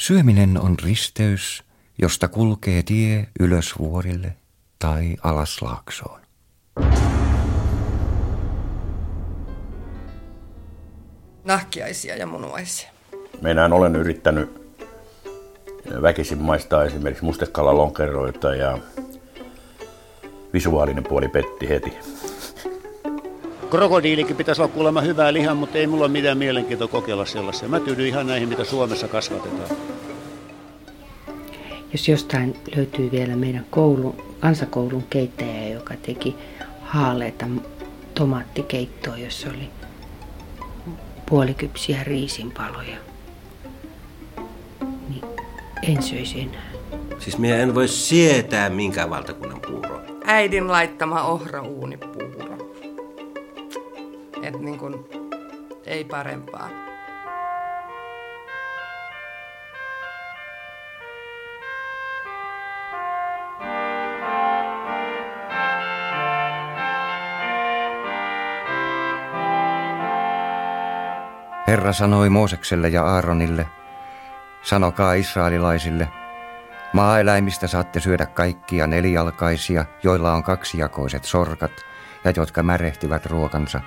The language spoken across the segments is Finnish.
Syöminen on risteys, josta kulkee tie ylös vuorille tai alas laaksoon. Nahkiaisia ja munuaisia. Meidän olen yrittänyt väkisin maistaa esimerkiksi mustekalalonkeroita ja visuaalinen puoli petti heti. Krokodiilikin pitäisi olla kuulemma hyvää lihaa, mutta ei mulla ole mitään mielenkiintoa kokeilla sellaisia. Mä tyydyn ihan näihin, mitä Suomessa kasvatetaan. Jos jostain löytyy vielä meidän koulun, kansakoulun keittäjä, joka teki haaleita tomaattikeittoa, jossa oli puolikypsiä riisinpaloja, niin en söisi enää. Siis minä en voi sietää minkään valtakunnan puuroa. Äidin laittama ohrauunipuuro. Et niin kun, ei parempaa. Herra sanoi Moosekselle ja Aaronille, sanokaa israelilaisille, maaeläimistä saatte syödä kaikkia nelijalkaisia, joilla on kaksijakoiset sorkat ja jotka märehtivät ruokansa.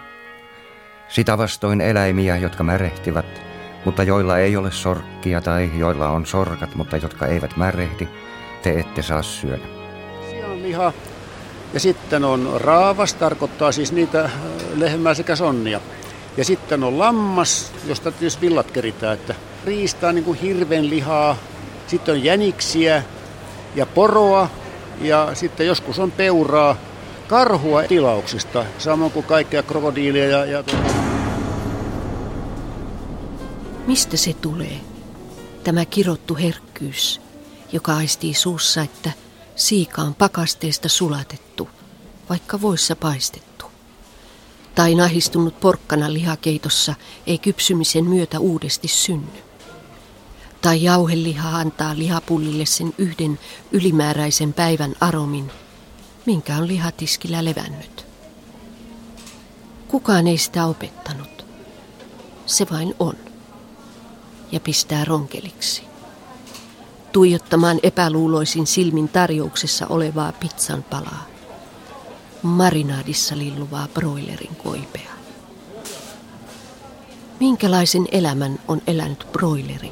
Sitä vastoin eläimiä, jotka märehtivät, mutta joilla ei ole sorkkia tai joilla on sorkat, mutta jotka eivät märehdi, te ette saa syödä. liha ja sitten on raavas, tarkoittaa siis niitä äh, lehmää sekä sonnia. Ja sitten on lammas, josta tietysti villat keritään, että riistaa niin kuin hirven lihaa. Sitten on jäniksiä ja poroa ja sitten joskus on peuraa, karhua tilauksista, samoin kuin kaikkea krokodiilia ja, ja Mistä se tulee? Tämä kirottu herkkyys, joka aistii suussa, että siika on pakasteesta sulatettu, vaikka voissa paistettu. Tai nahistunut porkkana lihakeitossa ei kypsymisen myötä uudesti synny. Tai jauheliha antaa lihapullille sen yhden ylimääräisen päivän aromin, minkä on lihatiskillä levännyt. Kukaan ei sitä opettanut. Se vain on ja pistää ronkeliksi. Tuijottamaan epäluuloisin silmin tarjouksessa olevaa pizzan palaa. Marinaadissa lilluvaa broilerin koipea. Minkälaisen elämän on elänyt broileri,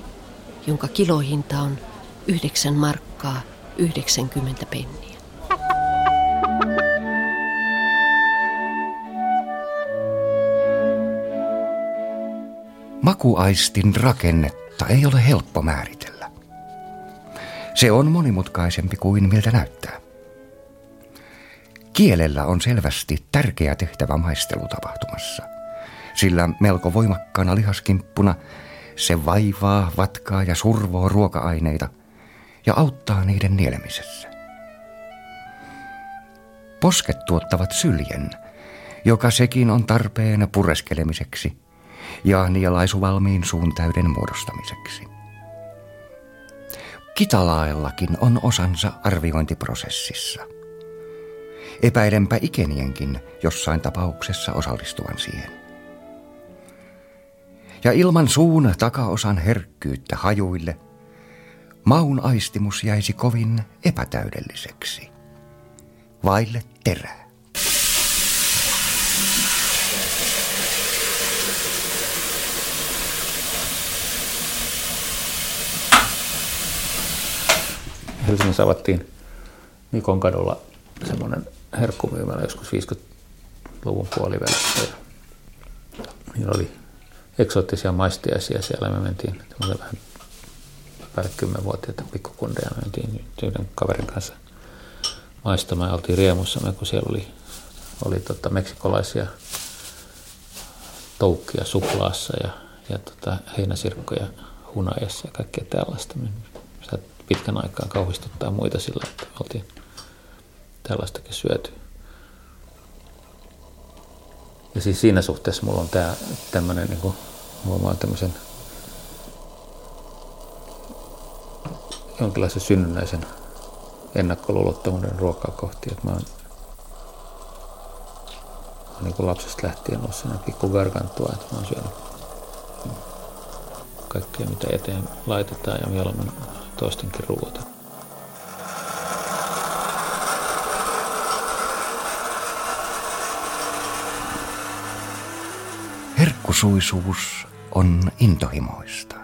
jonka kilohinta on 9 markkaa 90 penniä? Makuaistin rakennetta ei ole helppo määritellä. Se on monimutkaisempi kuin miltä näyttää. Kielellä on selvästi tärkeä tehtävä maistelutapahtumassa, sillä melko voimakkaana lihaskimppuna se vaivaa, vatkaa ja survoo ruoka-aineita ja auttaa niiden nielemisessä. Posket tuottavat syljen, joka sekin on tarpeen pureskelemiseksi – ja nielaisuvalmiin suun täyden muodostamiseksi. Kitalaellakin on osansa arviointiprosessissa. Epäilenpä ikenienkin jossain tapauksessa osallistuvan siihen. Ja ilman suun takaosan herkkyyttä hajuille, maun aistimus jäisi kovin epätäydelliseksi, vaille terää. Helsingissä avattiin Mikon kadulla semmoinen herkkumyymälä joskus 50-luvun puolivälissä. Niillä oli eksoottisia maistiaisia siellä. Me mentiin vähän päälle kymmenvuotiaita pikkukundeja. Me mentiin yhden kaverin kanssa maistamaan ja oltiin riemussa, kun siellä oli, oli tota, meksikolaisia toukkia suklaassa ja, ja tota, heinäsirkkoja hunajassa ja kaikkea tällaista pitkän aikaa kauhistuttaa muita sillä, että oltiin tällaistakin syöty. Ja siis siinä suhteessa mulla on tää tämmönen niinku, on tämmöisen jonkinlaisen synnynnäisen ennakkoluulottomuuden ruokaa kohti, että mä oon niin kuin lapsesta lähtien ollut siinä pikku gargantua, että mä oon syönyt kaikkea, mitä eteen laitetaan ja mieluummin toistenkin ruuata. Herkkusuisuus on intohimoista.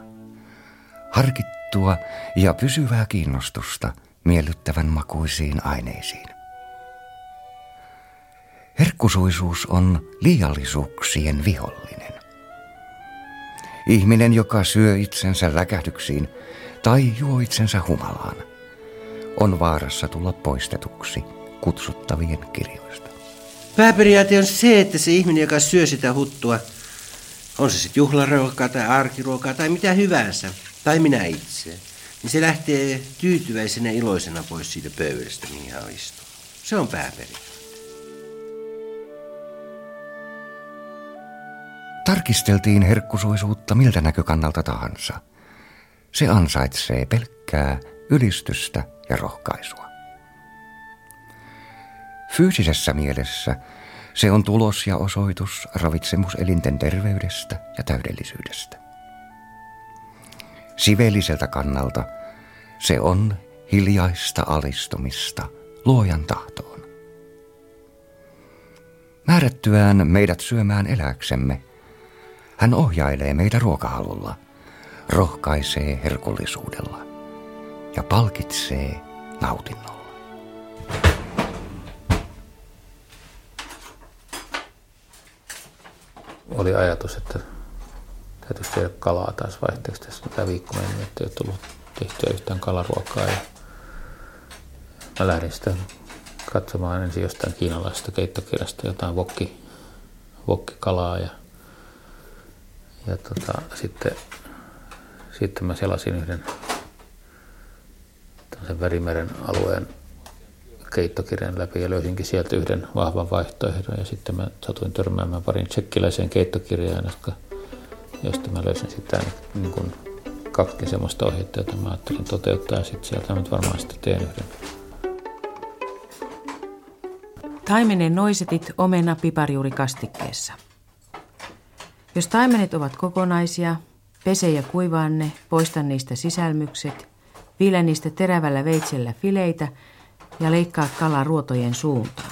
Harkittua ja pysyvää kiinnostusta miellyttävän makuisiin aineisiin. Herkkusuisuus on liiallisuuksien vihollinen. Ihminen, joka syö itsensä läkähdyksiin tai juo itsensä humalaan, on vaarassa tulla poistetuksi kutsuttavien kirjoista. Pääperiaate on se, että se ihminen, joka syö sitä huttua, on se sitten juhlaruokaa tai arkiruokaa tai mitä hyvänsä, tai minä itse, niin se lähtee tyytyväisenä iloisena pois siitä pöydästä, mihin hän istuu. Se on pääperiaate. Tarkisteltiin herkkusuisuutta miltä näkökannalta tahansa. Se ansaitsee pelkkää ylistystä ja rohkaisua. Fyysisessä mielessä se on tulos ja osoitus ravitsemuselinten terveydestä ja täydellisyydestä. Siveelliseltä kannalta se on hiljaista alistumista luojan tahtoon. Määrättyään meidät syömään eläksemme, hän ohjailee meitä ruokahalulla, rohkaisee herkullisuudella ja palkitsee nautinnolla. Oli ajatus, että täytyisi tehdä kalaa taas vaihteeksi. Tässä tämä viikko meni, että ei tullut tehtyä yhtään kalaruokaa. Ja mä lähdin sitä katsomaan ensin jostain kiinalaisesta keittokirjasta jotain vokki, vokkikalaa ja ja tota, sitten, sitten mä selasin yhden Värimeren alueen keittokirjan läpi ja löysinkin sieltä yhden vahvan vaihtoehdon. Ja sitten mä satuin törmäämään parin tsekkiläiseen keittokirjaan, josta, josta mä löysin sitä niin kuin kaksi semmoista ohjetta, jota mä ajattelin toteuttaa. Ja sitten sieltä mä nyt varmaan sitten teen yhden. Taimenen noisetit omena piparjuuri kastikkeessa. Jos taimenet ovat kokonaisia, pese ja kuivaa ne, poista niistä sisälmykset, viile niistä terävällä veitsellä fileitä ja leikkaa kalaa ruotojen suuntaan.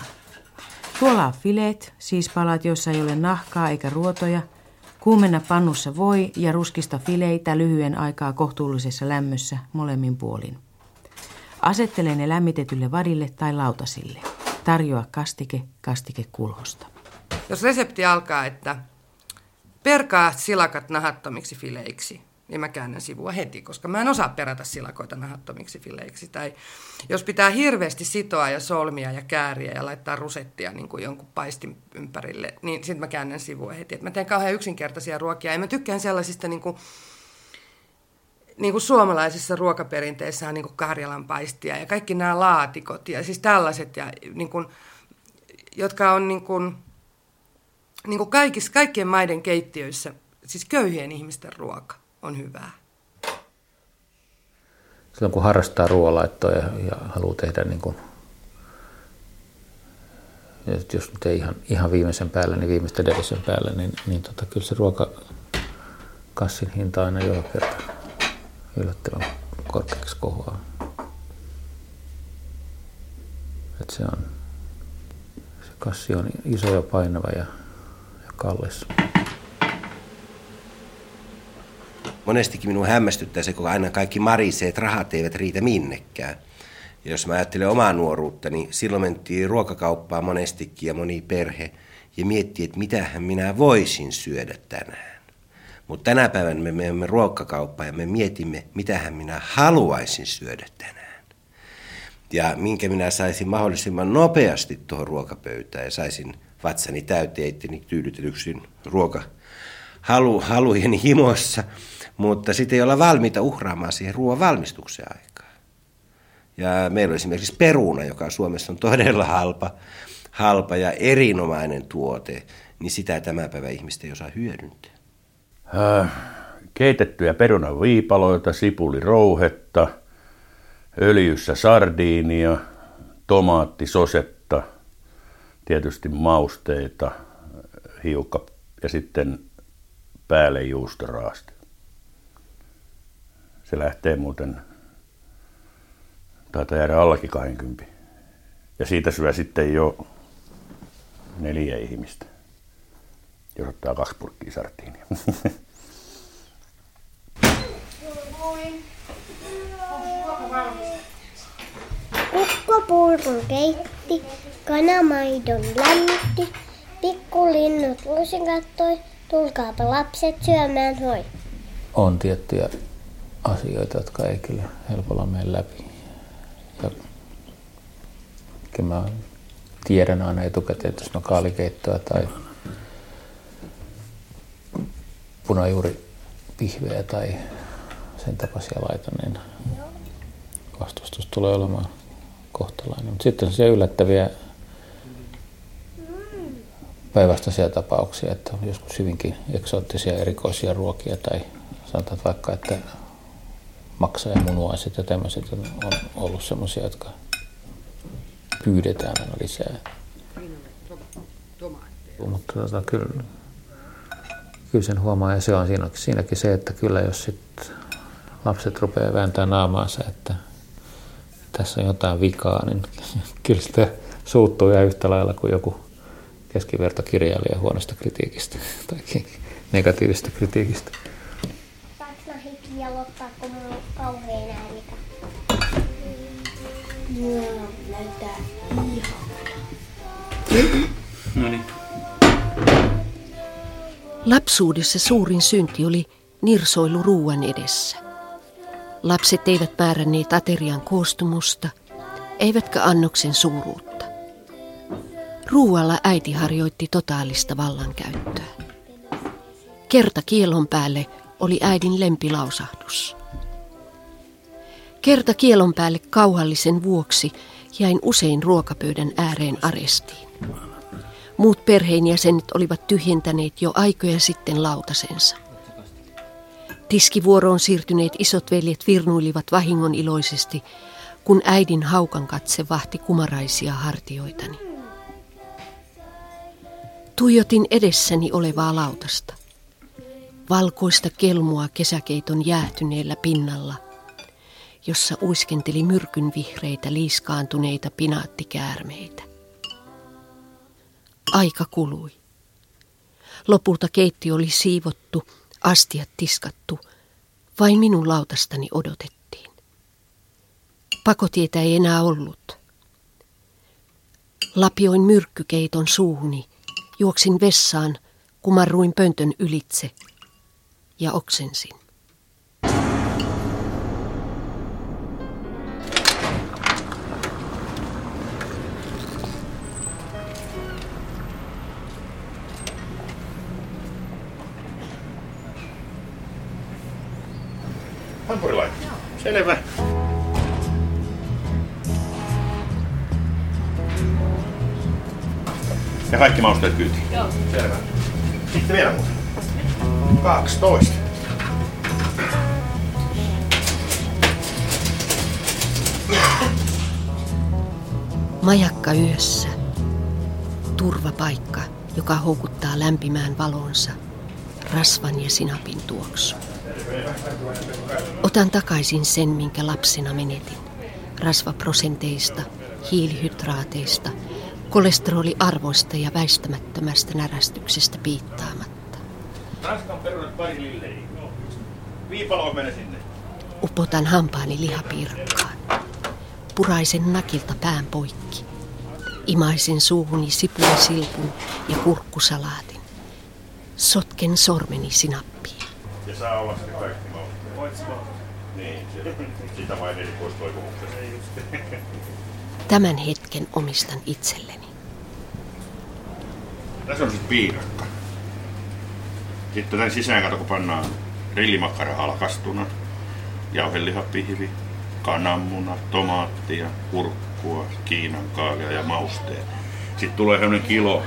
Tuolaa fileet, siis palat, joissa ei ole nahkaa eikä ruotoja, kuumenna pannussa voi ja ruskista fileitä lyhyen aikaa kohtuullisessa lämmössä molemmin puolin. Asettele ne lämmitetylle vadille tai lautasille. Tarjoa kastike kastike kulhosta. Jos resepti alkaa, että perkaa silakat nahattomiksi fileiksi, niin mä käännän sivua heti, koska mä en osaa perätä silakoita nahattomiksi fileiksi. Tai jos pitää hirveästi sitoa ja solmia ja kääriä ja laittaa rusettia niin kuin jonkun paistin ympärille, niin sitten mä käännän sivua heti. Et mä teen kauhean yksinkertaisia ruokia ja mä tykkään sellaisista niin kuin, niin kuin suomalaisissa ruokaperinteissä on niin kuin Karjalan paistia ja kaikki nämä laatikot ja siis tällaiset, ja niin kuin, jotka on niin kuin, niin kuin kaikissa, kaikkien maiden keittiöissä, siis köyhien ihmisten ruoka on hyvää. Silloin kun harrastaa ruoanlaittoa ja, ja haluaa tehdä niin kuin, jos nyt ei ihan, ihan viimeisen päällä, niin viimeistä edellisen päällä, niin, niin tota, kyllä se ruokakassin hinta aina joka kerta yllättävän korkeaksi kohoaa. Et se on, se kassi on iso ja painava ja kallis. Monestikin minun hämmästyttää se, kun aina kaikki marisee, että rahat eivät riitä minnekään. Ja jos mä ajattelen omaa nuoruutta, niin silloin mentiin ruokakauppaan monestikin ja moni perhe ja miettii, että mitähän minä voisin syödä tänään. Mutta tänä päivänä me menemme ruokakauppaan ja me mietimme, mitähän minä haluaisin syödä tänään. Ja minkä minä saisin mahdollisimman nopeasti tuohon ruokapöytään ja saisin vatsani täyteen itteni tyydytetyksi ruoka halu, halujen himossa, mutta sitten ei olla valmiita uhraamaan siihen ruoan valmistuksen aikaa. Ja meillä on esimerkiksi peruna, joka Suomessa on todella halpa, halpa ja erinomainen tuote, niin sitä tämä päivä ihmiset ei osaa hyödyntää. Äh, keitettyjä perunan viipaloita, sipulirouhetta, öljyssä sardiinia, tomaattisosetta, tietysti mausteita, hiukka ja sitten päälle juustoraaste. Se lähtee muuten, taitaa jäädä allakin 20. Ja siitä syö sitten jo neljä ihmistä, jos ottaa kaksi purkkia sartiinia. Kukko keitti, kanamaidon lämmitti, pikkulinnut lusikattoi, tulkaapa lapset syömään hoi. On tiettyjä asioita, jotka ei kyllä helpolla mene läpi. Ja mä tiedän aina etukäteen, että jos mä kaalikeittoa tai punajuuri pihveä tai sen tapaisia laitan, niin vastustus tulee olemaan kohtalainen. Mutta sitten on se yllättäviä päinvastaisia tapauksia, että on joskus hyvinkin eksoottisia erikoisia ruokia tai sanotaan vaikka, että maksaa ja munuaiset ja tämmöiset on ollut semmoisia, jotka pyydetään aina lisää. Mutta tota, kyllä, kyllä sen huomaa ja se on siinäkin, siinäkin se, että kyllä jos sit lapset rupeaa vääntämään naamaansa, että tässä on jotain vikaa, niin kyllä sitä suuttuu ja yhtä lailla kuin joku keskivertokirjailija huonosta kritiikistä tai negatiivista kritiikistä. Saanko mä hiki jalottaa, kun mulla on kauhean? Joo, näyttää No niin. Lapsuudessa suurin synti oli nirsoilu ruuan edessä. Lapset eivät määränneet aterian koostumusta, eivätkä annoksen suuruutta. Ruualla äiti harjoitti totaalista vallankäyttöä. Kerta kielon päälle oli äidin lempilausahdus. Kerta kielon päälle kauhallisen vuoksi jäin usein ruokapöydän ääreen arestiin. Muut perheenjäsenet olivat tyhjentäneet jo aikoja sitten lautasensa. Tiskivuoroon siirtyneet isot veljet virnuilivat vahingon iloisesti, kun äidin haukan katse vahti kumaraisia hartioitani. Tuijotin edessäni olevaa lautasta. Valkoista kelmua kesäkeiton jäähtyneellä pinnalla, jossa uiskenteli myrkyn vihreitä liiskaantuneita pinaattikäärmeitä. Aika kului. Lopulta keitti oli siivottu, astiat tiskattu. Vain minun lautastani odotettiin. Pakotietä ei enää ollut. Lapioin myrkkykeiton suuhuni, juoksin vessaan, kumarruin pöntön ylitse ja oksensin. Hampurilainen. Selvä. Ja kaikki mausteet kyytiin. Joo. Selvä. Sitten vielä muuta. 12. Majakka yössä. Turvapaikka, joka houkuttaa lämpimään valonsa. Rasvan ja sinapin tuoksu. Otan takaisin sen, minkä lapsena menetin. Rasvaprosenteista, hiilihydraateista, kolesteroliarvoista ja väistämättömästä närästyksestä piittaamatta. Ranskan perunat pari lillei. Viipalo mene sinne. Upotan hampaani lihapiirakkaan. Puraisen nakilta pään poikki. Imaisen suuhuni sipulisilpun ja kurkkusalaatin. Sotken sormeni sinappiin. Ja saa olla se kaikki. Niin, sitä vain erikoistoivomuksesta. Tämän hetken omistan itselleni. Tässä on sitten piirakka. Sitten tämän sisään kato, kun pannaan rillimakkara halkastuna, jauhelihapihvi, kananmuna, tomaattia, kurkkua, kiinan kaalia ja mausteet. Sitten tulee sellainen kilo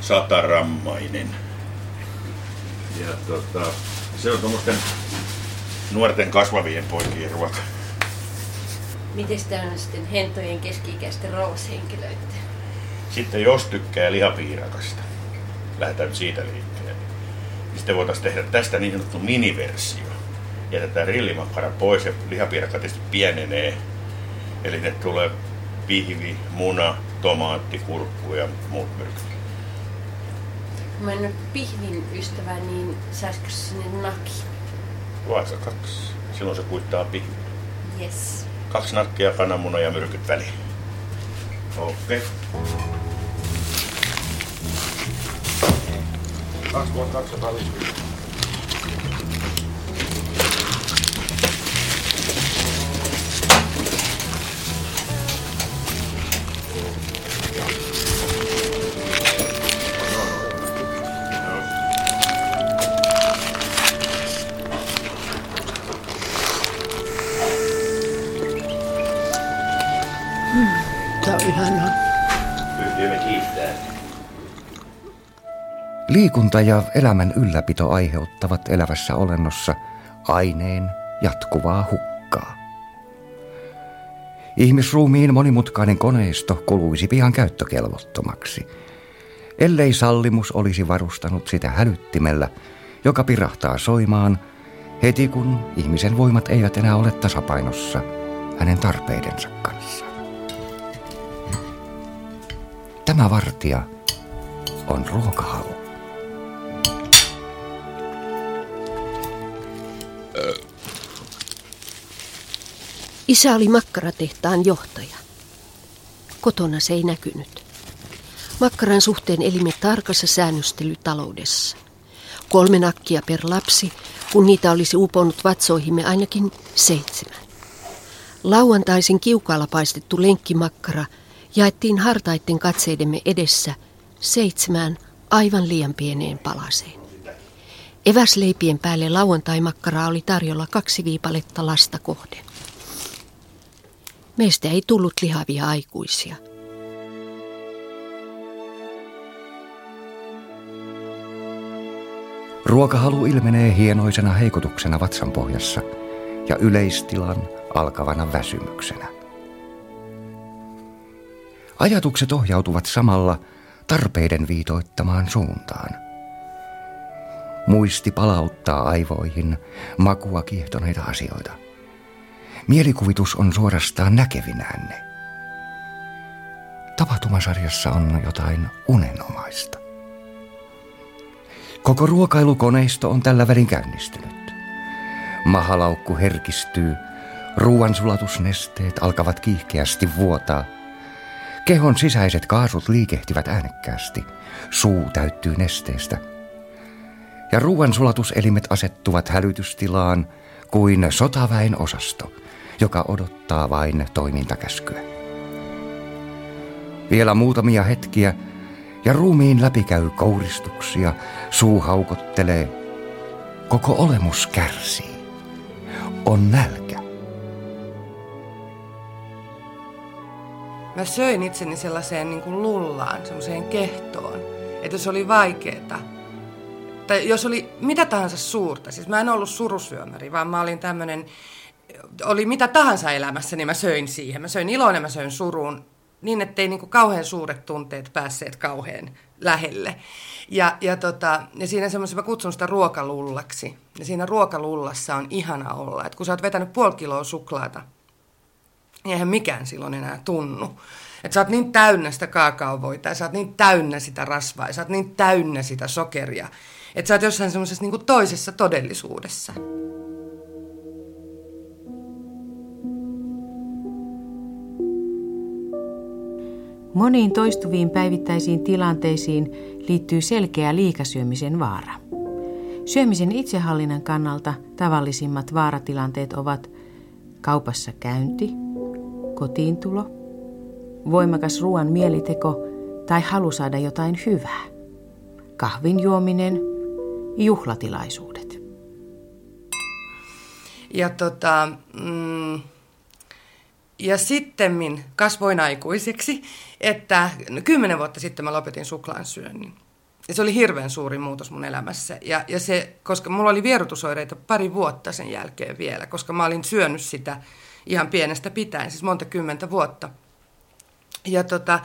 satarammainen. Ja tota, se on tuommoisten nuorten kasvavien poikien ruoka. Miten tämä on sitten hentojen keski-ikäisten rouvashenkilöiden? Sitten jos tykkää lihapiirakasta, lähdetään nyt siitä liikkeelle. Niin sitten voitaisiin tehdä tästä niin sanottu miniversio. jätetään rillimakkara pois ja lihapiirakka tietysti pienenee. Eli ne tulee pihvi, muna, tomaatti, kurkku ja muut myrkyt. Mä en ole pihvin ystävä, niin saisiko sinne naki? Vaikka kaksi. Silloin se kuittaa pihvi. Yes. Kaksi nakkia, kananmuna ja myrkyt väliin. Okei. Okay. 2250. Tämä Liikunta ja elämän ylläpito aiheuttavat elävässä olennossa aineen jatkuvaa hukkaa. Ihmisruumiin monimutkainen koneisto kuluisi pian käyttökelvottomaksi, ellei sallimus olisi varustanut sitä hälyttimellä, joka pirahtaa soimaan heti kun ihmisen voimat eivät enää ole tasapainossa hänen tarpeidensa kanssa. Tämä vartija on ruokahalu. Isä oli makkaratehtaan johtaja. Kotona se ei näkynyt. Makkaran suhteen elimme tarkassa säännöstelytaloudessa. Kolme nakkia per lapsi, kun niitä olisi uponut vatsoihimme ainakin seitsemän. Lauantaisin kiukaalla paistettu lenkkimakkara jaettiin hartaitten katseidemme edessä seitsemään aivan liian pieneen palaseen. Eväsleipien päälle lauantaimakkaraa oli tarjolla kaksi viipaletta lasta kohden. Meistä ei tullut lihavia aikuisia. Ruokahalu ilmenee hienoisena heikotuksena vatsan pohjassa ja yleistilan alkavana väsymyksenä. Ajatukset ohjautuvat samalla tarpeiden viitoittamaan suuntaan. Muisti palauttaa aivoihin makua kiehtoneita asioita. Mielikuvitus on suorastaan näkevinänne. Tapahtumasarjassa on jotain unenomaista. Koko ruokailukoneisto on tällä välin käynnistynyt. Mahalaukku herkistyy, ruoansulatusnesteet alkavat kiihkeästi vuotaa. Kehon sisäiset kaasut liikehtivät äänekkäästi, suu täyttyy nesteestä. Ja ruoansulatuselimet asettuvat hälytystilaan kuin sotaväen osasto, joka odottaa vain toimintakäskyä. Vielä muutamia hetkiä ja ruumiin läpikäy kouristuksia, suu haukottelee. Koko olemus kärsii. On nälkä. Mä söin itseni sellaiseen niin kuin lullaan, semmoiseen kehtoon, että jos oli vaikeeta, tai jos oli mitä tahansa suurta, siis mä en ollut surusyömäri, vaan mä olin tämmöinen, oli mitä tahansa elämässä, niin mä söin siihen. Mä söin iloinen, mä söin suruun, niin ettei niin kuin kauhean suuret tunteet päässeet kauhean lähelle. Ja, ja, tota, ja siinä semmoisen, mä kutsun sitä ruokalullaksi. Ja siinä ruokalullassa on ihana olla, että kun sä oot vetänyt puoli kiloa suklaata, niin eihän mikään silloin enää tunnu. Että sä oot niin täynnä sitä kaakaovoita ja sä oot niin täynnä sitä rasvaa ja sä oot niin täynnä sitä sokeria. Että sä oot jossain semmoisessa niin toisessa todellisuudessa. Moniin toistuviin päivittäisiin tilanteisiin liittyy selkeä liikasyömisen vaara. Syömisen itsehallinnan kannalta tavallisimmat vaaratilanteet ovat kaupassa käynti, kotiintulo, voimakas ruoan mieliteko tai halu saada jotain hyvää, kahvin juominen, juhlatilaisuudet. Ja tota, mm, ja sitten kasvoin aikuiseksi, että kymmenen vuotta sitten mä lopetin suklaan syönnin. Ja se oli hirveän suuri muutos mun elämässä. Ja, ja se, koska mulla oli vierotusoireita pari vuotta sen jälkeen vielä, koska mä olin syönyt sitä ihan pienestä pitäen, siis monta kymmentä vuotta. Ja, tota,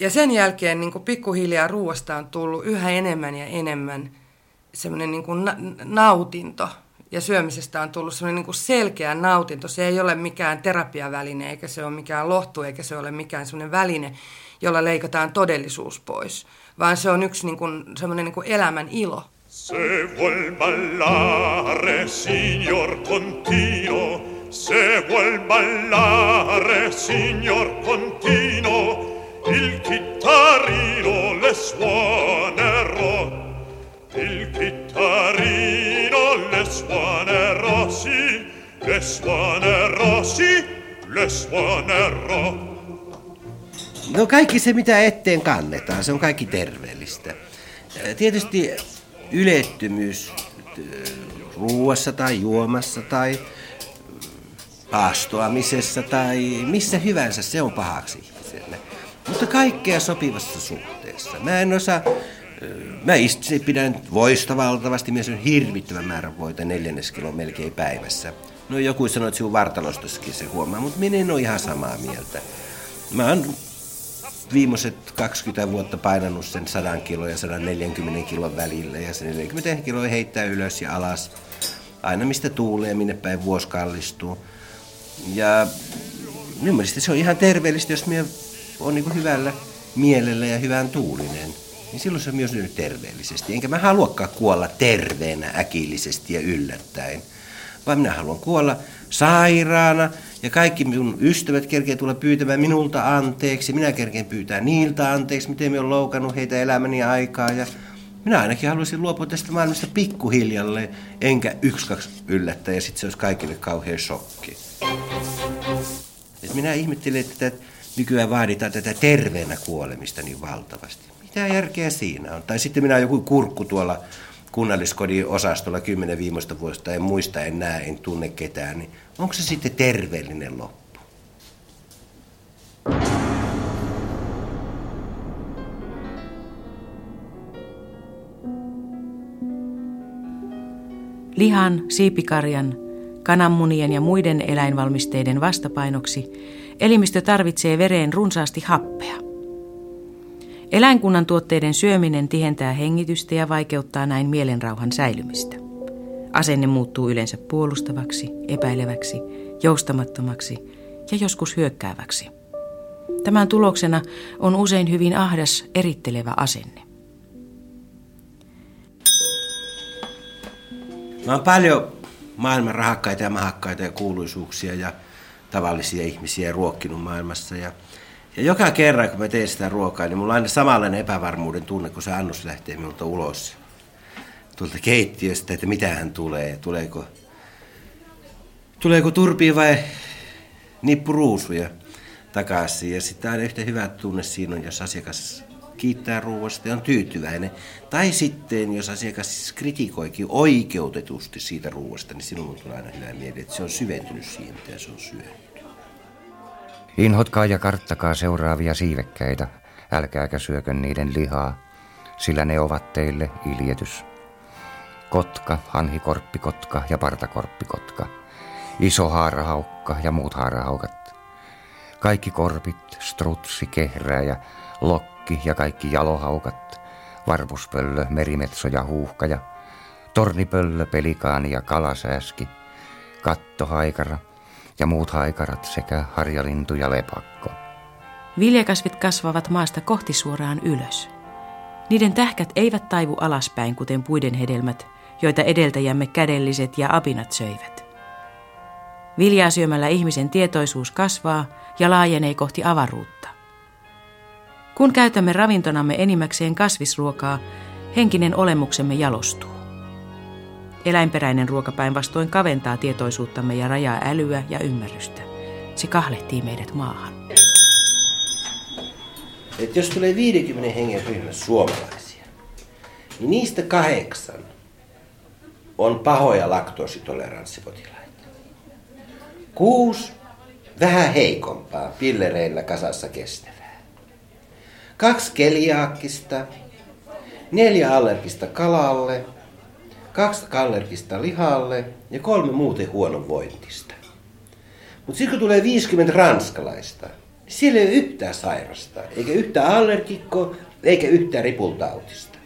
ja sen jälkeen niin kuin pikkuhiljaa ruoasta on tullut yhä enemmän ja enemmän semmoinen niin kuin nautinto ja syömisestä on tullut sellainen niin kuin selkeä nautinto. Se ei ole mikään terapiaväline, eikä se ole mikään lohtu, eikä se ole mikään sellainen väline, jolla leikataan todellisuus pois, vaan se on yksi niin kuin, sellainen niin kuin elämän ilo. Se vuol ballare, signor Contino, se vuol ballare, signor Contino, il chitarrino le suonerò, il chitarrino le suonerò, sì, le suonerò, sì, le suonerò. No kaikki se, mitä eteen kannetaan, se on kaikki terveellistä. Tietysti ylettymys ruuassa tai juomassa tai paastoamisessa tai missä hyvänsä, se on pahaksi ihmiselle. Mutta kaikkea sopivassa suhteessa. Mä en osaa, mä itse pidän voista valtavasti, mies on hirvittävän määrän voita neljänneskilo melkein päivässä. No joku sanoi, että sinun vartalostossakin se huomaa, mutta minä en ole ihan samaa mieltä. Mä oon viimeiset 20 vuotta painanut sen 100 kilon ja 140 kilon välillä ja se 40 kiloa heittää ylös ja alas. Aina mistä tuulee, minne päin vuosi kallistuu. Ja minun se on ihan terveellistä, jos minä on niin hyvällä mielellä ja hyvän tuulinen. Niin silloin se on myös nyt terveellisesti. Enkä mä haluakaan kuolla terveenä äkillisesti ja yllättäen. Vaan minä haluan kuolla sairaana ja kaikki minun ystävät kerkeen tulla pyytämään minulta anteeksi. Minä kerkeen pyytää niiltä anteeksi, miten minä olen loukannut heitä elämäni aikaa. Ja minä ainakin haluaisin luopua tästä maailmasta pikkuhiljalle, enkä yksi kaksi yllättää ja sitten se olisi kaikille kauhean shokki. Et minä ihmettelen, että nykyään vaaditaan tätä terveenä kuolemista niin valtavasti. Mitä järkeä siinä on? Tai sitten minä joku kurkku tuolla kunnalliskodin osastolla kymmenen viimeistä vuotta, en muista, en näe, en tunne ketään, niin onko se sitten terveellinen loppu? Lihan, siipikarjan, kananmunien ja muiden eläinvalmisteiden vastapainoksi elimistö tarvitsee vereen runsaasti happea. Eläinkunnan tuotteiden syöminen tihentää hengitystä ja vaikeuttaa näin mielenrauhan säilymistä. Asenne muuttuu yleensä puolustavaksi, epäileväksi, joustamattomaksi ja joskus hyökkääväksi. Tämän tuloksena on usein hyvin ahdas, erittelevä asenne. Mä oon paljon maailman rahakkaita ja mahakkaita ja kuuluisuuksia ja tavallisia ihmisiä ruokkinut maailmassa. Ja, ja joka kerran, kun mä teen sitä ruokaa, niin mulla on aina samanlainen epävarmuuden tunne, kun se annus lähtee minulta ulos tuolta keittiöstä, että mitä hän tulee. Tuleeko, tuleeko turpi vai nippuruusuja takaisin. Ja sitten aina yhtä hyvä tunne siinä on, jos asiakas kiittää ruoasta ja on tyytyväinen. Tai sitten, jos asiakas siis kritikoikin oikeutetusti siitä ruoasta, niin sinun tulee aina hyvä mieli, että se on syventynyt siihen, mitä se on syönyt. Inhotkaa ja karttakaa seuraavia siivekkäitä, älkääkä syökö niiden lihaa, sillä ne ovat teille iljetys. Kotka, hanhikorppikotka ja partakorppikotka, iso haarahaukka ja muut haarahaukat. Kaikki korpit, strutsi, kehrääjä, lokki ja kaikki jalohaukat, varpuspöllö, merimetso ja huuhkaja, tornipöllö, pelikaani ja kalasääski, kattohaikara ja muut haikarat sekä harjalintu ja lepakko. Viljakasvit kasvavat maasta kohti suoraan ylös. Niiden tähkät eivät taivu alaspäin, kuten puiden hedelmät, joita edeltäjämme kädelliset ja apinat söivät. Viljaa syömällä ihmisen tietoisuus kasvaa ja laajenee kohti avaruutta. Kun käytämme ravintonamme enimmäkseen kasvisruokaa, henkinen olemuksemme jalostuu. Eläinperäinen ruoka päinvastoin kaventaa tietoisuuttamme ja rajaa älyä ja ymmärrystä. Se kahlehtii meidät maahan. Et jos tulee 50 hengen ryhmä suomalaisia, niin niistä kahdeksan on pahoja laktoositoleranssipotilaita. Kuusi vähän heikompaa, pillereillä kasassa kestävää. Kaksi keliaakkista, neljä allergista kalalle, kaksi allergista lihalle ja kolme muuten huonovointista. Mutta sitten kun tulee 50 ranskalaista, niin siellä ei ole yhtään sairasta, eikä yhtään allergikko, eikä yhtään ripultautista.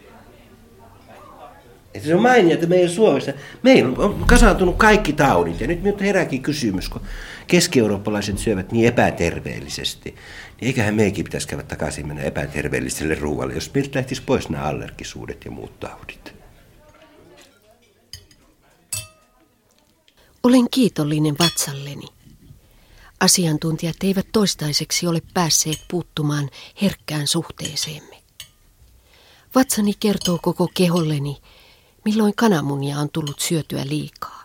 Että se on mainia, että meidän Suomessa, meillä on kasaantunut kaikki taudit. Ja nyt minulta herääkin kysymys, kun keski-eurooppalaiset syövät niin epäterveellisesti, niin eiköhän meikin pitäisi käydä takaisin mennä epäterveelliselle ruoalle, jos meiltä lähtisi pois nämä allergisuudet ja muut taudit. Olen kiitollinen vatsalleni. Asiantuntijat eivät toistaiseksi ole päässeet puuttumaan herkkään suhteeseemme. Vatsani kertoo koko keholleni, milloin kananmunia on tullut syötyä liikaa.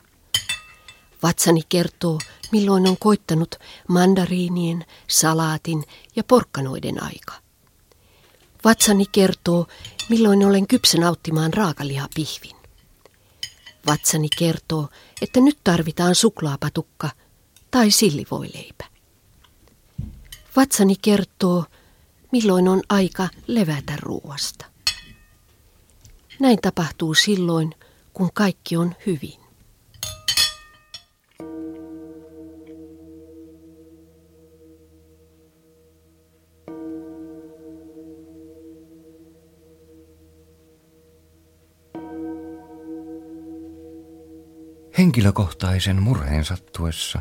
Vatsani kertoo, milloin on koittanut mandariinien, salaatin ja porkkanoiden aika. Vatsani kertoo, milloin olen kypsä nauttimaan raakalihapihvin. Vatsani kertoo, että nyt tarvitaan suklaapatukka tai sillivoileipä. Vatsani kertoo, milloin on aika levätä ruoasta. Näin tapahtuu silloin, kun kaikki on hyvin. Henkilökohtaisen murheen sattuessa,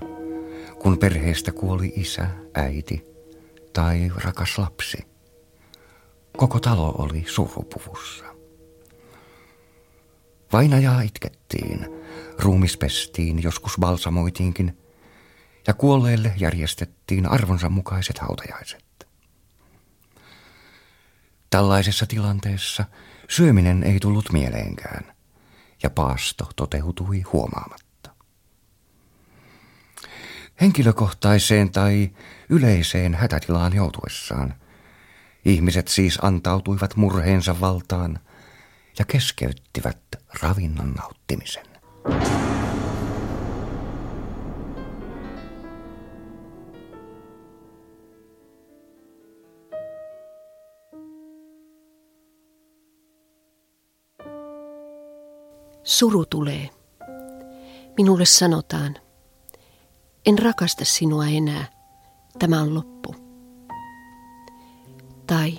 kun perheestä kuoli isä, äiti tai rakas lapsi, koko talo oli surupuvussa. Vainajaa itkettiin, ruumis pestiin, joskus balsamoitiinkin, ja kuolleelle järjestettiin arvonsa mukaiset hautajaiset. Tällaisessa tilanteessa syöminen ei tullut mieleenkään, ja paasto toteutui huomaamatta. Henkilökohtaiseen tai yleiseen hätätilaan joutuessaan ihmiset siis antautuivat murheensa valtaan – ja keskeyttivät ravinnon nauttimisen. Suru tulee. Minulle sanotaan, en rakasta sinua enää, tämä on loppu. Tai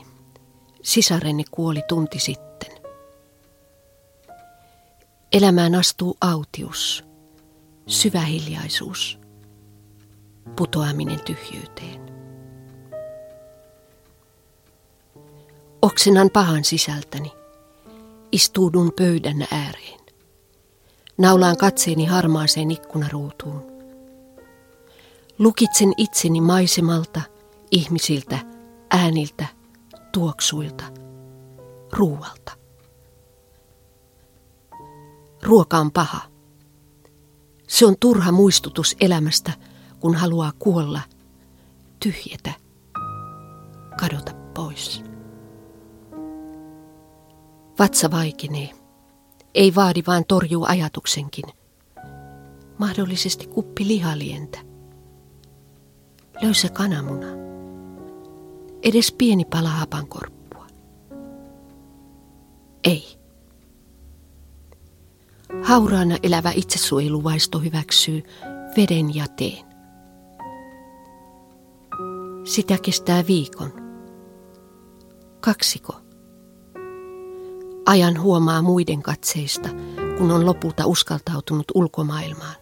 sisareni kuoli tunti sitten. Elämään astuu autius, syvä hiljaisuus, putoaminen tyhjyyteen. Oksenan pahan sisältäni, istuudun pöydän ääreen. Naulaan katseeni harmaaseen ikkunaruutuun. Lukitsen itseni maisemalta, ihmisiltä, ääniltä, tuoksuilta, ruualta. Ruoka on paha. Se on turha muistutus elämästä, kun haluaa kuolla, tyhjetä, kadota pois. Vatsa vaikenee. Ei vaadi vaan torjuu ajatuksenkin. Mahdollisesti kuppi lihalientä. Löysä kananmuna. Edes pieni pala hapankorppua. Ei. Hauraana elävä itsesuojeluvaisto hyväksyy veden ja teen. Sitä kestää viikon. Kaksiko. Ajan huomaa muiden katseista, kun on lopulta uskaltautunut ulkomaailmaan.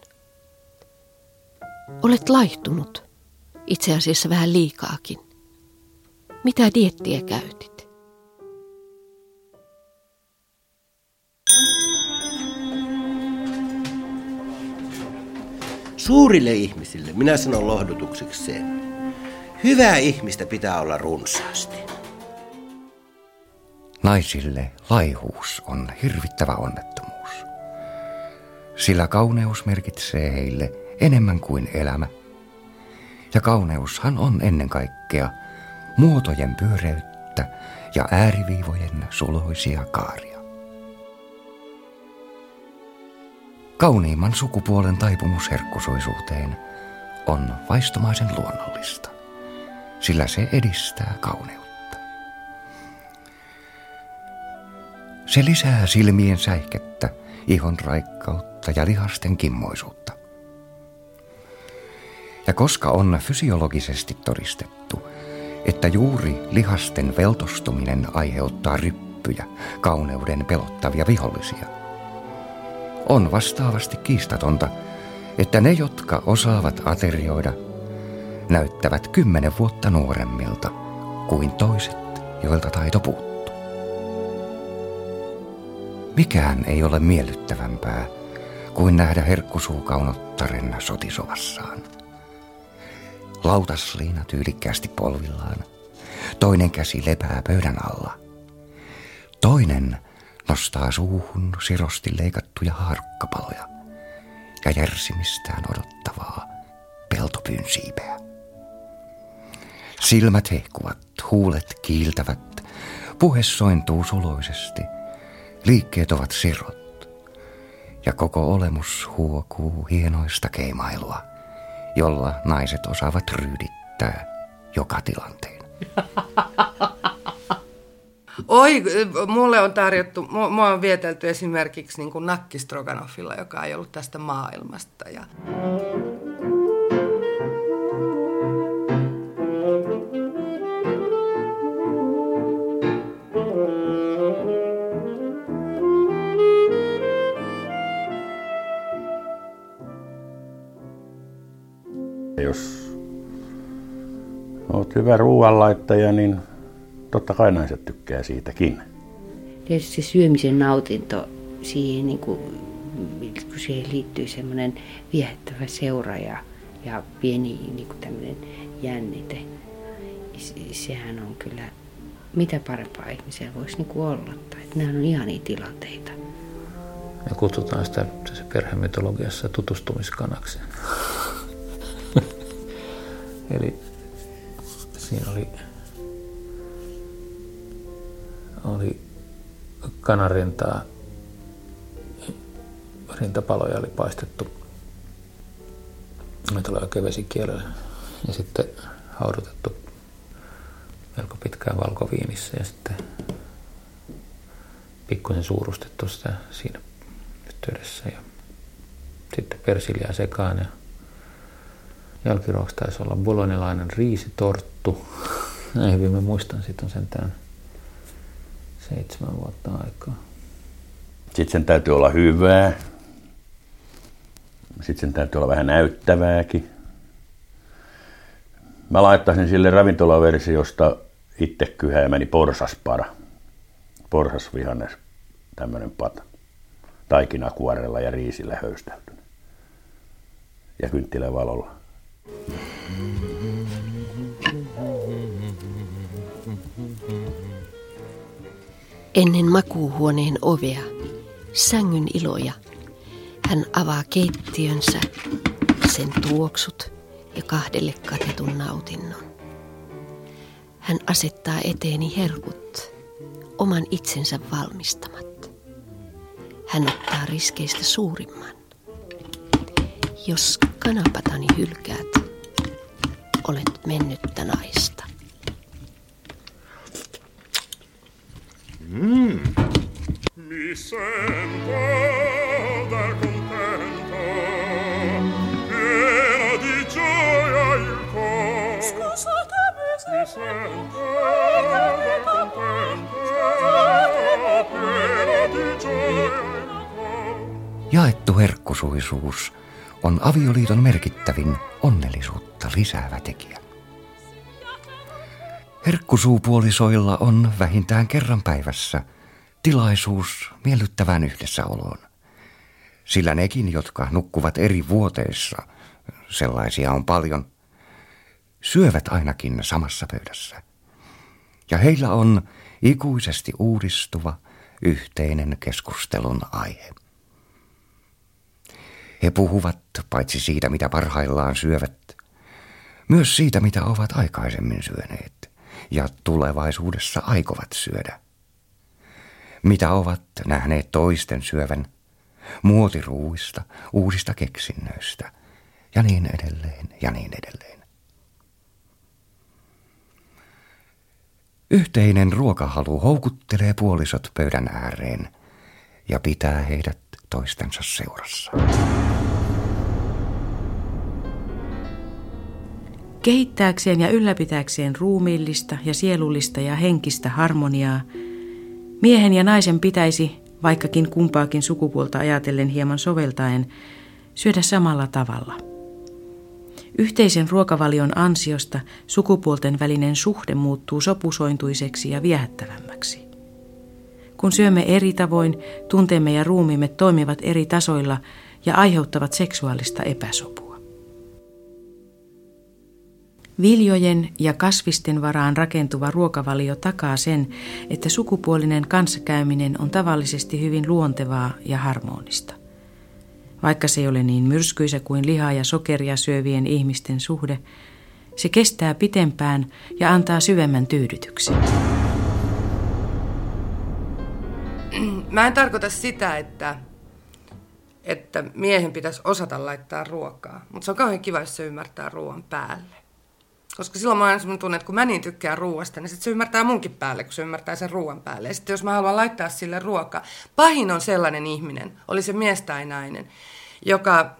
Olet laihtunut, itse asiassa vähän liikaakin. Mitä diettiä käytit? Suurille ihmisille minä sanon lohdutukseksi sen. Hyvää ihmistä pitää olla runsaasti. Naisille laihuus on hirvittävä onnettomuus. Sillä kauneus merkitsee heille enemmän kuin elämä. Ja kauneushan on ennen kaikkea muotojen pyöreyttä ja ääriviivojen suloisia kaaria. Kauniimman sukupuolen taipumus herkkusuisuuteen on vaistomaisen luonnollista, sillä se edistää kauneutta. Se lisää silmien säihkettä, ihon raikkautta ja lihasten kimmoisuutta. Ja koska on fysiologisesti todistettu, että juuri lihasten veltostuminen aiheuttaa ryppyjä, kauneuden pelottavia vihollisia – On vastaavasti kiistatonta, että ne, jotka osaavat aterioida, näyttävät kymmenen vuotta nuoremmilta kuin toiset, joilta taito puuttuu. Mikään ei ole miellyttävämpää kuin nähdä herkkusuukaunottaren sotisovassaan. Lautasliina tyylikkäästi polvillaan. Toinen käsi lepää pöydän alla. Toinen nostaa suuhun sirosti leikattuja harkkapaloja ja järsimistään odottavaa peltopyynsiipeä. Silmät hehkuvat, huulet kiiltävät, puhe sointuu suloisesti, liikkeet ovat sirot ja koko olemus huokuu hienoista keimailua, jolla naiset osaavat ryydittää joka tilanteen. Oi, mulle on tarjottu, mua on vietelty esimerkiksi niin kuin nakkistroganofilla, joka ei ollut tästä maailmasta. Ja... Jos hyvä ruoanlaittaja, niin totta kai naiset tykkää siitäkin. Tietysti se syömisen nautinto, siihen, niin kuin, kun siihen liittyy semmoinen viehättävä seura ja, ja pieni niin kuin tämmöinen jännite. Sehän on kyllä, mitä parempaa ihmisellä voisi niin kuin olla. Tai, että nämä on ihan niitä tilanteita. Me kutsutaan sitä se perhemytologiassa tutustumiskanaksi. Eli siinä oli oli kanarintaa, rintapaloja oli paistettu. Ne oli oikein vesikielellä. Ja sitten haudutettu melko pitkään valkoviinissä ja sitten pikkusen suurustettu sitä siinä yhteydessä. Ja sitten persiliä sekaan ja jälkiruoksi taisi olla bolonilainen riisitorttu. Näin hyvin mä muistan, sitten on sentään seitsemän vuotta aikaa. Sitten sen täytyy olla hyvää. Sitten sen täytyy olla vähän näyttävääkin. Mä laittaisin sille ravintolaversiosta itse kyhäämäni porsaspara. Porsasvihannes, tämmönen pata. Taikinakuorella ja riisillä höystäytynyt. Ja kynttilävalolla. Ennen makuuhuoneen ovea, sängyn iloja, hän avaa keittiönsä, sen tuoksut ja kahdelle katetun nautinnon. Hän asettaa eteeni herkut, oman itsensä valmistamat. Hän ottaa riskeistä suurimman. Jos kanapatani hylkäät, olet mennyttä naista. Mm. Mi sento da contento, piena di gioia il cor. Scusatemi se mi sento da contento, piena di gioia il cor. Jaettu herkkusuisuus on avioliiton merkittävin onnellisuutta lisäävä tekijä. Herkkusuupuolisoilla on vähintään kerran päivässä tilaisuus miellyttävään yhdessäoloon. Sillä nekin, jotka nukkuvat eri vuoteissa, sellaisia on paljon, syövät ainakin samassa pöydässä. Ja heillä on ikuisesti uudistuva yhteinen keskustelun aihe. He puhuvat paitsi siitä, mitä parhaillaan syövät, myös siitä, mitä ovat aikaisemmin syöneet ja tulevaisuudessa aikovat syödä. Mitä ovat nähneet toisten syövän, muotiruuista, uusista keksinnöistä ja niin edelleen ja niin edelleen. Yhteinen ruokahalu houkuttelee puolisot pöydän ääreen ja pitää heidät toistensa seurassa. Kehittääkseen ja ylläpitääkseen ruumiillista ja sielullista ja henkistä harmoniaa, miehen ja naisen pitäisi vaikkakin kumpaakin sukupuolta ajatellen hieman soveltaen, syödä samalla tavalla. Yhteisen ruokavalion ansiosta sukupuolten välinen suhde muuttuu sopusointuiseksi ja viehättävämmäksi. Kun syömme eri tavoin, tunteemme ja ruumiimme toimivat eri tasoilla ja aiheuttavat seksuaalista epäsopua. Viljojen ja kasvisten varaan rakentuva ruokavalio takaa sen, että sukupuolinen kanssakäyminen on tavallisesti hyvin luontevaa ja harmonista. Vaikka se ei ole niin myrskyisä kuin lihaa ja sokeria syövien ihmisten suhde, se kestää pitempään ja antaa syvemmän tyydytyksen. Mä en tarkoita sitä, että, että miehen pitäisi osata laittaa ruokaa, mutta se on kauhean kiva, jos se ymmärtää ruoan päälle. Koska silloin mä oon sellainen tunne, että kun mä niin tykkään ruoasta, niin sit se ymmärtää munkin päälle, kun se ymmärtää sen ruoan päälle. Ja sitten jos mä haluan laittaa sille ruokaa, pahin on sellainen ihminen, oli se mies tai nainen, joka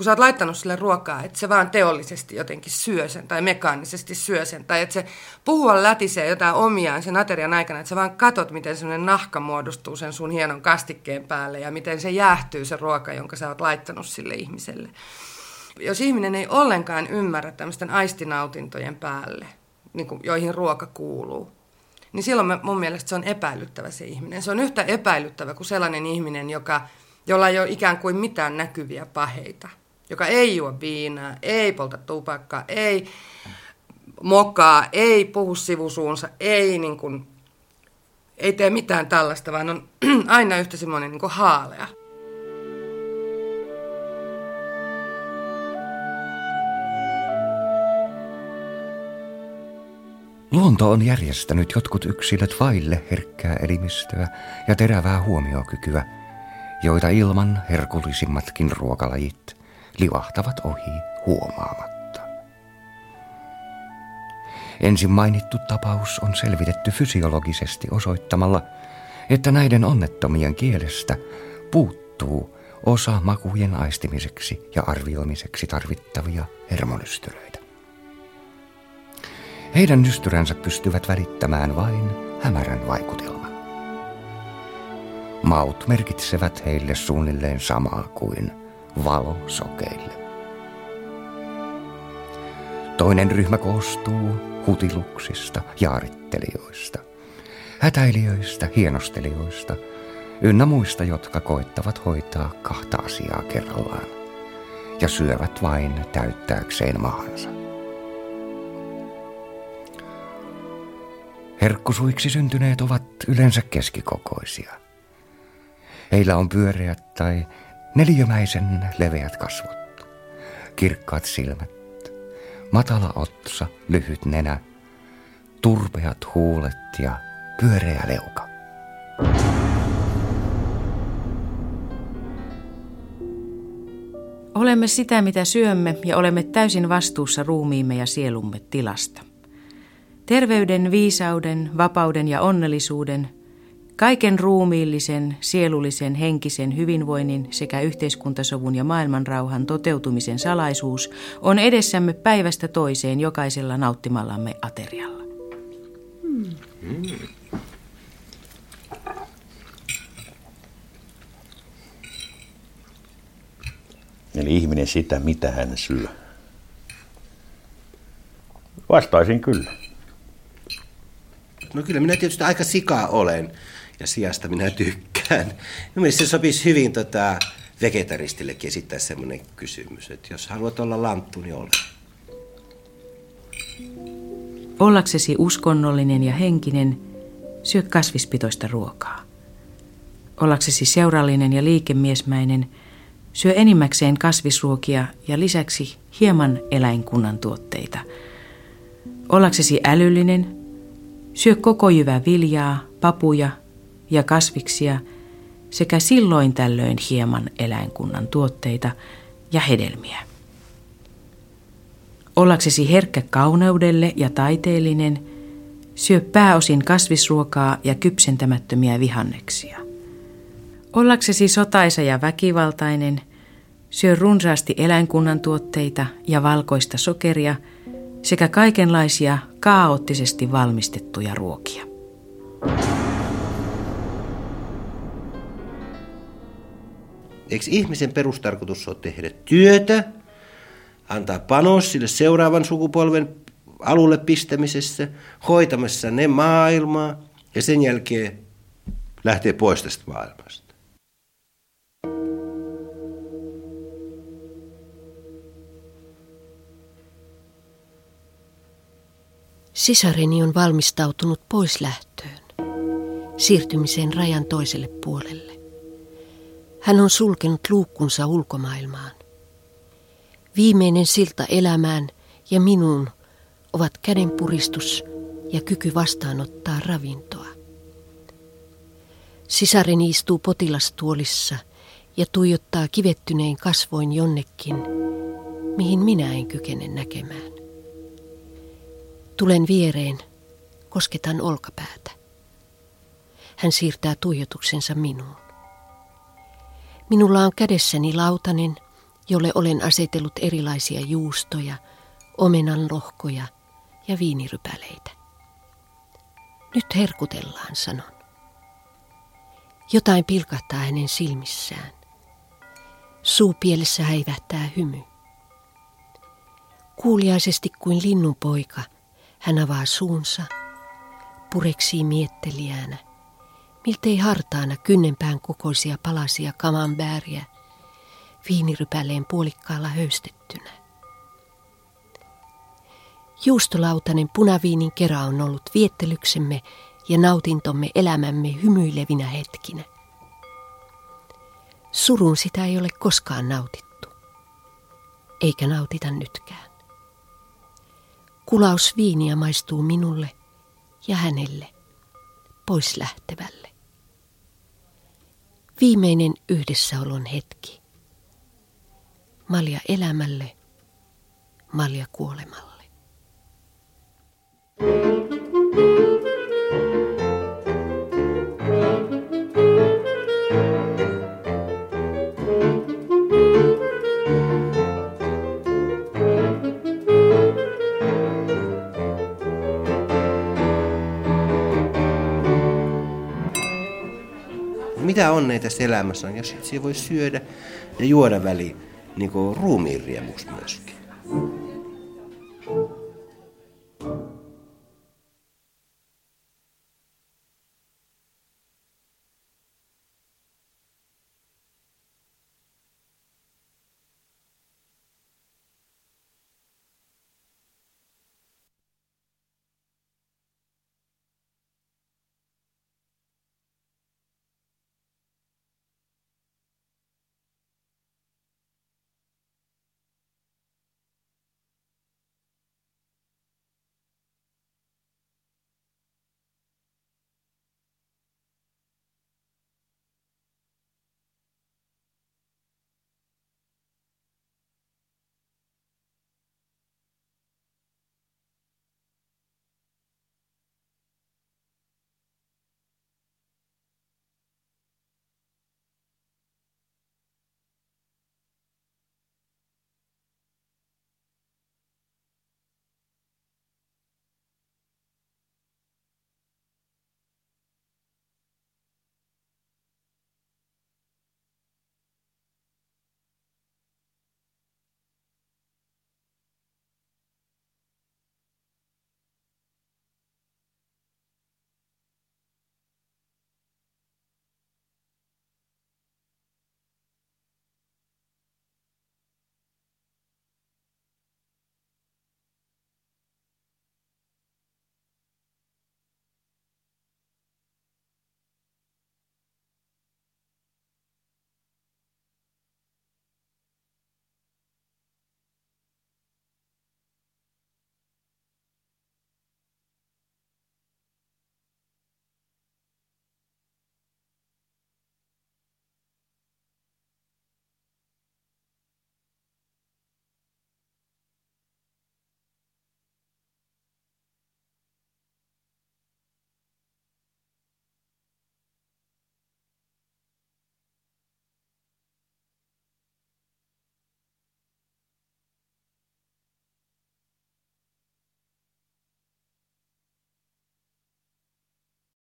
kun sä oot laittanut sille ruokaa, että se vaan teollisesti jotenkin syö sen tai mekaanisesti syö sen, tai että se puhua lätisee jotain omiaan sen aterian aikana, että sä vaan katot, miten semmoinen nahka muodostuu sen sun hienon kastikkeen päälle ja miten se jäähtyy se ruoka, jonka sä oot laittanut sille ihmiselle. Jos ihminen ei ollenkaan ymmärrä tämmöisten aistinautintojen päälle, niin kuin, joihin ruoka kuuluu, niin silloin mun mielestä se on epäilyttävä se ihminen. Se on yhtä epäilyttävä kuin sellainen ihminen, joka, jolla ei ole ikään kuin mitään näkyviä paheita joka ei juo viinaa, ei polta tupakkaa, ei mokaa, ei puhu sivusuunsa, ei, niin kuin, ei tee mitään tällaista, vaan on aina yhtä semmoinen niin haalea. Luonto on järjestänyt jotkut yksilöt vaille herkkää elimistöä ja terävää huomiokykyä, joita ilman herkullisimmatkin ruokalajit livahtavat ohi huomaamatta. Ensin mainittu tapaus on selvitetty fysiologisesti osoittamalla, että näiden onnettomien kielestä puuttuu osa makujen aistimiseksi ja arvioimiseksi tarvittavia hermonystyröitä. Heidän nystyränsä pystyvät välittämään vain hämärän vaikutelman. Maut merkitsevät heille suunnilleen samaa kuin valo sokeille. Toinen ryhmä koostuu hutiluksista, jaarittelijoista, hätäilijöistä, hienostelijoista, ynnä muista, jotka koettavat hoitaa kahta asiaa kerrallaan ja syövät vain täyttääkseen mahansa. Herkkusuiksi syntyneet ovat yleensä keskikokoisia. Heillä on pyöreät tai Neliömäisen leveät kasvot, kirkkaat silmät, matala otsa, lyhyt nenä, turpeat huulet ja pyöreä leuka. Olemme sitä, mitä syömme, ja olemme täysin vastuussa ruumiimme ja sielumme tilasta. Terveyden, viisauden, vapauden ja onnellisuuden – Kaiken ruumiillisen, sielullisen, henkisen hyvinvoinnin sekä yhteiskuntasovun ja maailmanrauhan toteutumisen salaisuus on edessämme päivästä toiseen jokaisella nauttimallamme aterialla. Hmm. Eli ihminen sitä, mitä hän syö. Vastaisin kyllä. No kyllä minä tietysti aika sikaa olen ja sijasta minä tykkään. Mielestäni se sopisi hyvin tota, vegetaristillekin esittää semmoinen kysymys, että jos haluat olla lanttu, niin ole. Ollaksesi uskonnollinen ja henkinen, syö kasvispitoista ruokaa. Ollaksesi seurallinen ja liikemiesmäinen, syö enimmäkseen kasvisruokia ja lisäksi hieman eläinkunnan tuotteita. Ollaksesi älyllinen, syö koko jyvä viljaa, papuja, ja kasviksia sekä silloin tällöin hieman eläinkunnan tuotteita ja hedelmiä. Ollaksesi herkkä kauneudelle ja taiteellinen, syö pääosin kasvisruokaa ja kypsentämättömiä vihanneksia. Ollaksesi sotaisa ja väkivaltainen, syö runsaasti eläinkunnan tuotteita ja valkoista sokeria sekä kaikenlaisia kaoottisesti, – valmistettuja ruokia. Eikö ihmisen perustarkoitus ole tehdä työtä, antaa panos sille seuraavan sukupolven alulle pistämisessä, hoitamassa ne maailmaa ja sen jälkeen lähtee pois tästä maailmasta. Sisareni on valmistautunut pois lähtöön, siirtymiseen rajan toiselle puolelle. Hän on sulkenut luukkunsa ulkomaailmaan. Viimeinen silta elämään ja minuun ovat kädenpuristus ja kyky vastaanottaa ravintoa. Sisareni istuu potilastuolissa ja tuijottaa kivettynein kasvoin jonnekin, mihin minä en kykene näkemään. Tulen viereen, kosketan olkapäätä. Hän siirtää tuijotuksensa minuun. Minulla on kädessäni lautanen, jolle olen asetellut erilaisia juustoja, omenan lohkoja ja viinirypäleitä. Nyt herkutellaan, sanon. Jotain pilkahtaa hänen silmissään. Suupielessä häivähtää hymy. Kuuliaisesti kuin linnunpoika hän avaa suunsa, pureksii miettelijänä, miltei hartaana kynnenpään kokoisia palasia kamambääriä, viinirypäleen puolikkaalla höystettynä. Juustolautainen punaviinin kera on ollut viettelyksemme ja nautintomme elämämme hymyilevinä hetkinä. Surun sitä ei ole koskaan nautittu, eikä nautita nytkään. Kulaus viiniä maistuu minulle ja hänelle, pois lähtevälle. Viimeinen yhdessäolon hetki. Malja elämälle, malja kuolemalle. Onnea tässä elämässä on, jos se voi syödä ja juoda väliin niin ruumiin riemuksi myöskin.